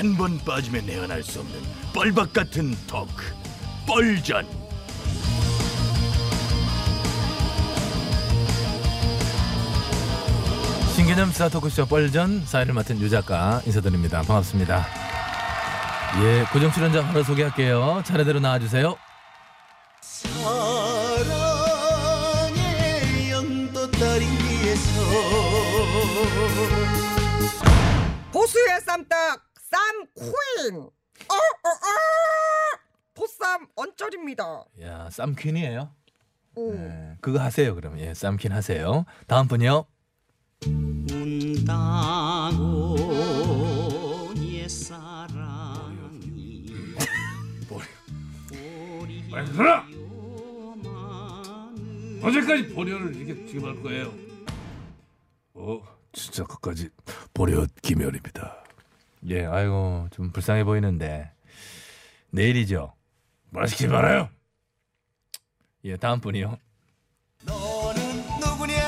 한 번 빠지면 내안할 수 없는 뻘박 같은 토크 뻘전 신개념 스타 토크쇼 뻘전 사회를 맡은 유 작가 인사드립니다. 반갑습니다. 예, 고정 출연자 바로 소개할게요. 차례대로 나와주세요. 사랑의 영도 다리에서 보수의 쌈딱 쌈퀸 어, 어, 어! 보쌈 언쩔입니다 야, 쌈퀸이에요. 오. 예, 그거 하세요, 그럼. 예, 쌈퀸 하세요. 다음 분이요. 운다고 옛사랑이 빨리 들어! 언제까지 보려를 이렇게 지금 할 거예요? 어, 진짜 끝까지 보렷 김열입니다. 예, 아이고 좀 불쌍해 보이는데 내일이죠. 말 시키지 말아요. 예, 다음 분이요. 너는 누구냐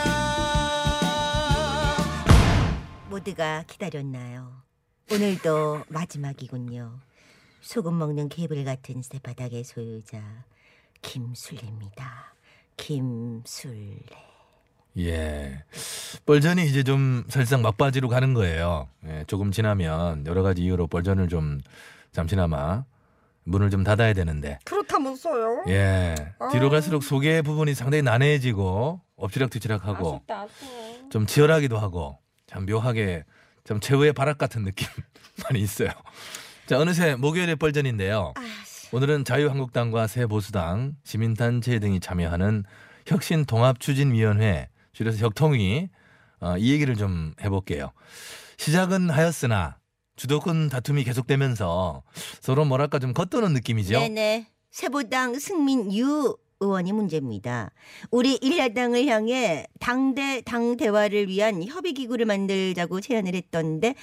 모두가 기다렸나요? 오늘도 마지막이군요. 소금 먹는 개불 같은 새바닥의 소유자 김술래입니다. 김술래. 예, 뻘전이 이제 좀 사실상 막바지로 가는 거예요. 예, 조금 지나면 여러 가지 이유로 뻘전을 좀 잠시나마 문을 좀 닫아야 되는데 그렇다면서요 예, 아. 뒤로 갈수록 소개 부분이 상당히 난해해지고 엎치락뒤치락하고 아쉽다 좀 치열하기도 하고 참 묘하게 참 최후의 바락 같은 느낌 많이 있어요. 자 어느새 목요일의 뻘전인데요. 오늘은 자유한국당과 새보수당, 시민단체 등이 참여하는 혁신통합추진위원회 줄여서 혁통위 어, 이 얘기를 좀 해볼게요. 시작은 하였으나 주도권 다툼이 계속되면서 서로 뭐랄까 좀 겉도는 느낌이죠. 네네. 세보당 승민 유 의원이 문제입니다. 우리 일야당을 향해 당대 당 대화를 위한 협의 기구를 만들자고 제안을 했던데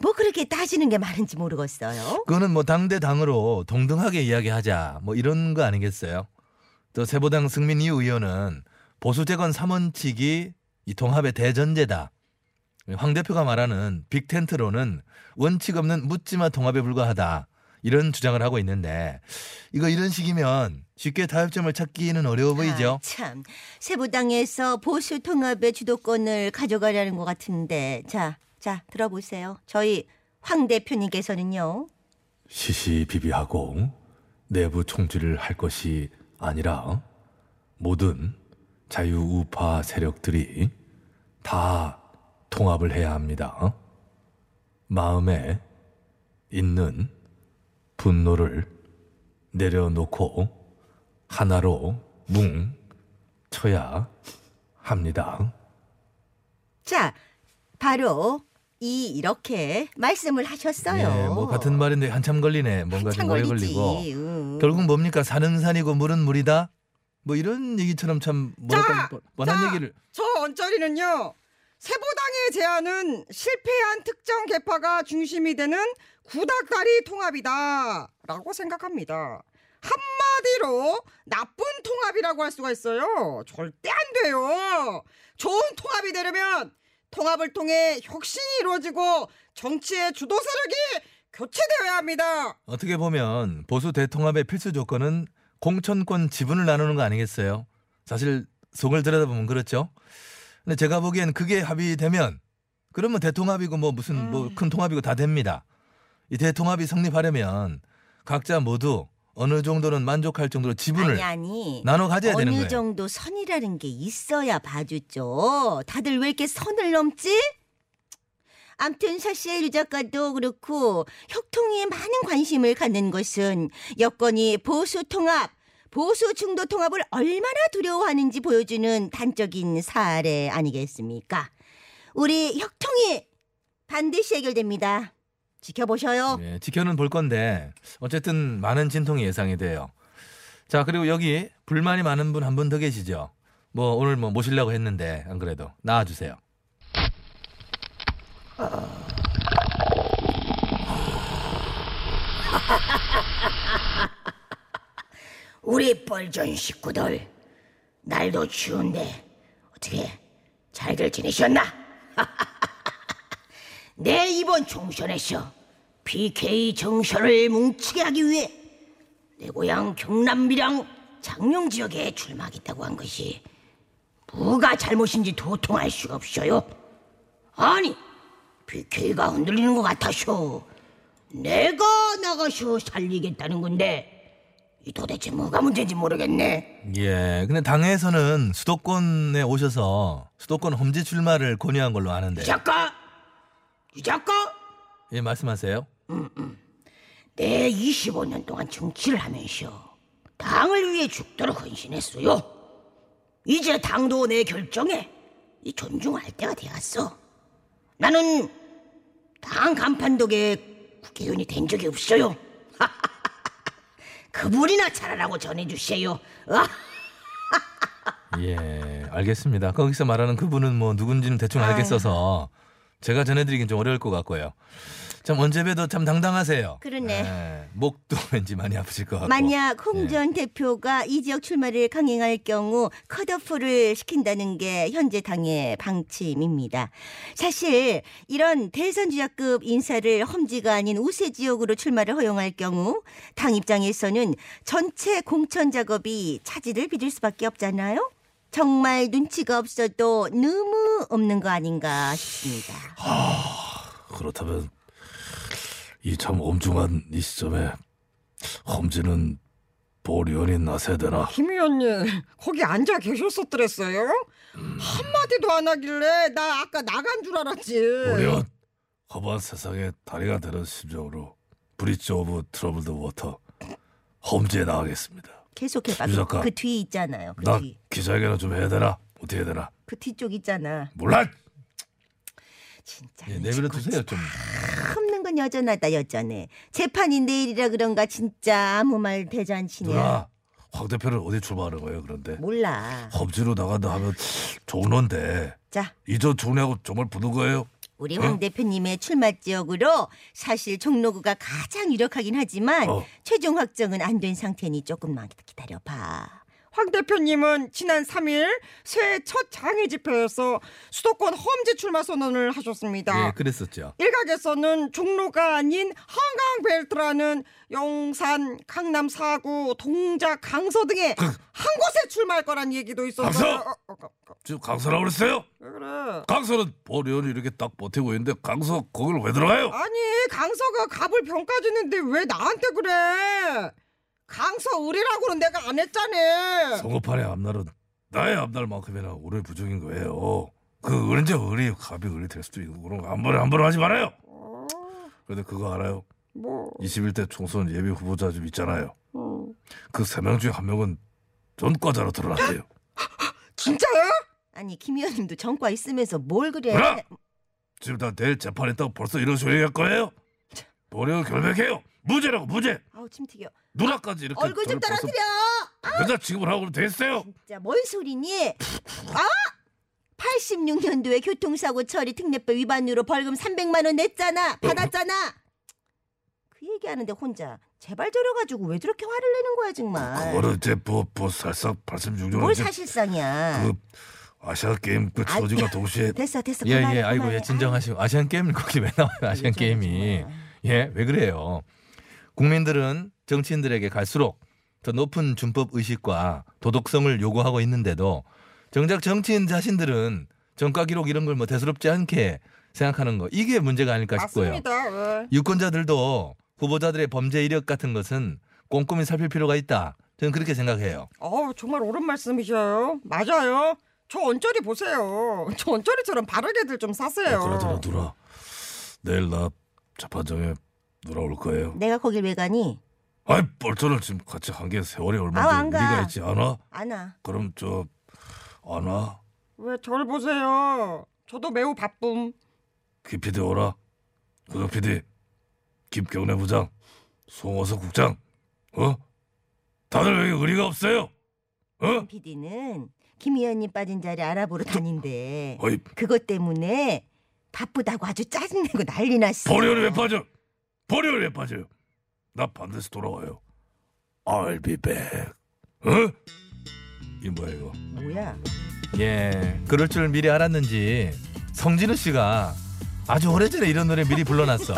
뭐 그렇게 따지는 게 많은지 모르겠어요. 그거는 뭐 당대 당으로 동등하게 이야기하자 뭐 이런 거 아니겠어요? 또 세보당 승민이 의원은 보수 재건 3원칙이 이 통합의 대전제다. 황 대표가 말하는 빅텐트로는 원칙 없는 묻지마 통합에 불과하다. 이런 주장을 하고 있는데 이거 이런 식이면 쉽게 타협점을 찾기는 어려워 보이죠. 아, 참 세보당에서 보수 통합의 주도권을 가져가려는 것 같은데 자, 자 들어보세요. 저희 황 대표님께서는요. 시시비비하고 내부 총질을 할 것이 아니라 모든 자유우파 세력들이 다 통합을 해야 합니다. 마음에 있는 분노를 내려놓고 하나로 뭉 쳐야 합니다. 자, 바로 이 이렇게 말씀을 하셨어요. 예, 뭐 같은 말인데 한참 걸리네. 뭔가 좀 한참 오래 걸리지. 걸리고. 응. 결국 뭡니까? 산은 산이고 물은 물이다. 뭐 이런 얘기처럼 참 뭐랄까 뻔한 자, 얘기를. 저 언저리는요 세보당의 제안은 실패한 특정 계파가 중심이 되는 구닥다리 통합이다 라고 생각합니다. 한마디로 나쁜 통합이라고 할 수가 있어요. 절대 안 돼요. 좋은 통합이 되려면 통합을 통해 혁신이 이루어지고 정치의 주도 세력이 교체되어야 합니다. 어떻게 보면 보수 대통합의 필수 조건은 공천권 지분을 나누는 거 아니겠어요? 사실 속을 들여다보면 그렇죠. 근데 제가 보기엔 그게 합의되면 그러면 대통합이고 뭐 무슨 뭐큰 통합이고 다 됩니다. 이 대통합이 성립하려면 각자 모두 어느 정도는 만족할 정도로 지분을 아니 아니. 나눠 가져야 되는 어느 거예요. 정도 선이라는 게 있어야 봐주죠. 다들 왜 이렇게 선을 넘지? 암튼 사실 유 작가도 그렇고 혁통위에 많은 관심을 갖는 것은 여건이 보수 통합, 보수 중도 통합을 얼마나 두려워하는지 보여주는 단적인 사례 아니겠습니까? 우리 혁통위 반드시 해결됩니다. 지켜보셔요. 예, 지켜는 볼 건데 어쨌든 많은 진통이 예상이 돼요. 자 그리고 여기 불만이 많은 분 한 분 더 계시죠. 뭐 오늘 뭐 모시려고 했는데 안 그래도 나와주세요. 우리 뻘전 식구들 날도 추운데 어떻게 잘들 지내셨나? 내 이번 총선에서 PK 정신을 뭉치게 하기 위해 내 고향 경남 밀양 장룡 지역에 출마하겠다고 한 것이 뭐가 잘못인지 도통할 수가 없어요. 아니, PK가 흔들리는 것 같아서 내가 나가서 살리겠다는 건데 이 도대체 뭐가 문제인지 모르겠네. 예. 근데 당에서는 수도권에 오셔서 수도권 험지 출마를 권유한 걸로 아는데. 이 작가, 이 작가, 예, 말씀하세요. 내 25년 동안 정치를 하면서 당을 위해 죽도록 헌신했어요. 이제 당도 내 결정에 이 존중할 때가 되었어. 나는 당 간판독에 국회의원이 된 적이 없어요. 그분이나 잘하라고 전해주세요. 아, 예, 알겠습니다. 거기서 말하는 그분은 뭐 누군지는 대충 알겠어서 제가 전해드리긴 좀 어려울 것 같고요. 참 언제 봬도 참 당당하세요. 그러네. 예, 목도 왠지 많이 아프실 것 같고. 만약 홍 예. 전 대표가 이 지역 출마를 강행할 경우 컷오프를 시킨다는 게 현재 당의 방침입니다. 사실 이런 대선 주자급 인사를 험지가 아닌 우세 지역으로 출마를 허용할 경우 당 입장에서는 전체 공천 작업이 차질을 빚을 수밖에 없잖아요. 정말 눈치가 없어도 너무 없는 거 아닌가 싶습니다. 그렇다면 이 참 엄중한 이 시점에 험지는 보리언이 나서야 되나? 김 의원님 거기 앉아 계셨었더랬어요? 한마디도 안 하길래 나 아까 나간 줄 알았지. 보리언 험한 세상에 다리가 되는 심정으로 bridge over troubled water 험지에 나가겠습니다. 계속해봐. 유 작가. 그 뒤에 있잖아요. 그 나 뒤. 기자회견을 좀 해야 되나? 어떻게 해야 되나? 그 뒤쪽 있잖아. 몰라. 진짜. 예, 내버려 두세요 좀. 건 여전하다 여전해. 재판이 내일이라 그런가 진짜 아무 말 대잔치네. 누나 황 대표는 어디 출마하는 거예요? 그런데 몰라. 험지로 나간다 하면 종로인데 자, 이전 총리하고 정말 붙는 거예요? 우리 어? 황 대표님의 출마 지역으로 사실 종로구가 가장 유력하긴 하지만 어. 최종 확정은 안 된 상태니 조금만 기다려봐. 황 대표님은 지난 3일 새해 첫 장애 집회에서 수도권 험지 출마 선언을 하셨습니다. 예, 그랬었죠. 일각에서는 종로가 아닌 한강벨트라는 영산, 강남 사구, 동작, 강서 등의 한 곳에 출마할 거란 얘기도 있었어요. 강서! 어, 어, 어, 어, 지금 강서라고 그랬어요? 왜 그래? 강서는 보리언이 이렇게 딱 버티고 있는데 강서 거기를 왜 들어가요? 아니 강서가 갑을 평가주는데 왜 나한테 그래? 강서 의리라고는 내가 안 했잖아. 성급한의 앞날은 나의 앞날만큼이나 우리 부족인 거예요. 그 언제 의리 갑이 의리 될 수도 있고 그런 거 한번에 한번에 하지 말아요. 근데 그거 알아요? 뭐 21대 총선 예비 후보자 좀 있잖아요. 음. 그세 명 중에 한 명은 전과자로 드러났대요. 진짜요? 아니 김 의원님도 전과 있으면서 뭘 그래? 그럼! 지금 다 내일 재판했다고 벌써 이런 소리 할 거예요? 보리언 결백해요. 무죄라고 무죄. 아우 침 튀겨. 누나까지 이렇게 얼굴 좀 저를 떨어뜨려. 여자 취급을 하고 그러면 됐어요. 진짜 뭔 소리니? 아! 86년도에 교통사고 처리 특례법 위반으로 벌금 300만 원 냈잖아. 받았잖아. 그 얘기하는데 혼자 제발 저려가지고 왜 저렇게 화를 내는 거야 정말. 그거는 이제 뭐, 뭐 살상 86년에 뭘 사실상이야. 그 아시아 게임 그 아, 처지가 동시에 됐어 됐어. 예, 그만해, 예, 아이고, 그만해. 예, 진정하시고. 아시안 게임 거기 왜 나와요, 아시안 요즘에 게임이. 정말. 예, 왜 그래요? 국민들은 정치인들에게 갈수록 더 높은 준법 의식과 도덕성을 요구하고 있는데도 정작 정치인 자신들은 정가 기록 이런 걸 뭐 대수롭지 않게 생각하는 거 이게 문제가 아닐까 싶고요. 맞습니다. 예. 유권자들도 후보자들의 범죄 이력 같은 것은 꼼꼼히 살필 필요가 있다. 저는 그렇게 생각해요. 어우 정말 옳은 말씀이셔요. 맞아요. 저 언저리 보세요. 저 언저리처럼 바르게들 좀 사세요. 아, 그러잖아 누나 내일 나 재판장에 누나 올 거예요. 내가 거길 왜 가니? 아이 뻘전을 지금 같이 한 게 세월이 아, 안 얼마인데 가. 우리가 있지 않아? 안 와. 그럼 저 안 와? 왜절 보세요. 저도 매우 바쁨. 김 PD 오라. 그거 PD 김경래 부장 송호석 국장 어? 다들 왜 의리가 없어요? 어? PD는 김 의원님 빠진 자리 알아보러 다닌대. 어이 그것 때문에 바쁘다고 아주 짜증내고 난리 났어. 보리언이 왜 빠져? 왜 빠져요? 나 반드시 돌아와요. I'll be back. 어? 이 뭐야 이거? 뭐야? 예, 그럴 줄 미리 알았는지 성진우 씨가 아주 오래전에 이런 노래 미리 불러놨어.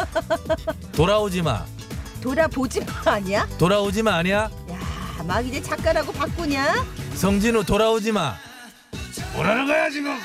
돌아오지 마. 돌아보지 마 아니야? 돌아오지 마 아니야? 야, 막 이제 작가라고 바꾸냐? 성진우 돌아오지 마. 뭐라는 거야 지금?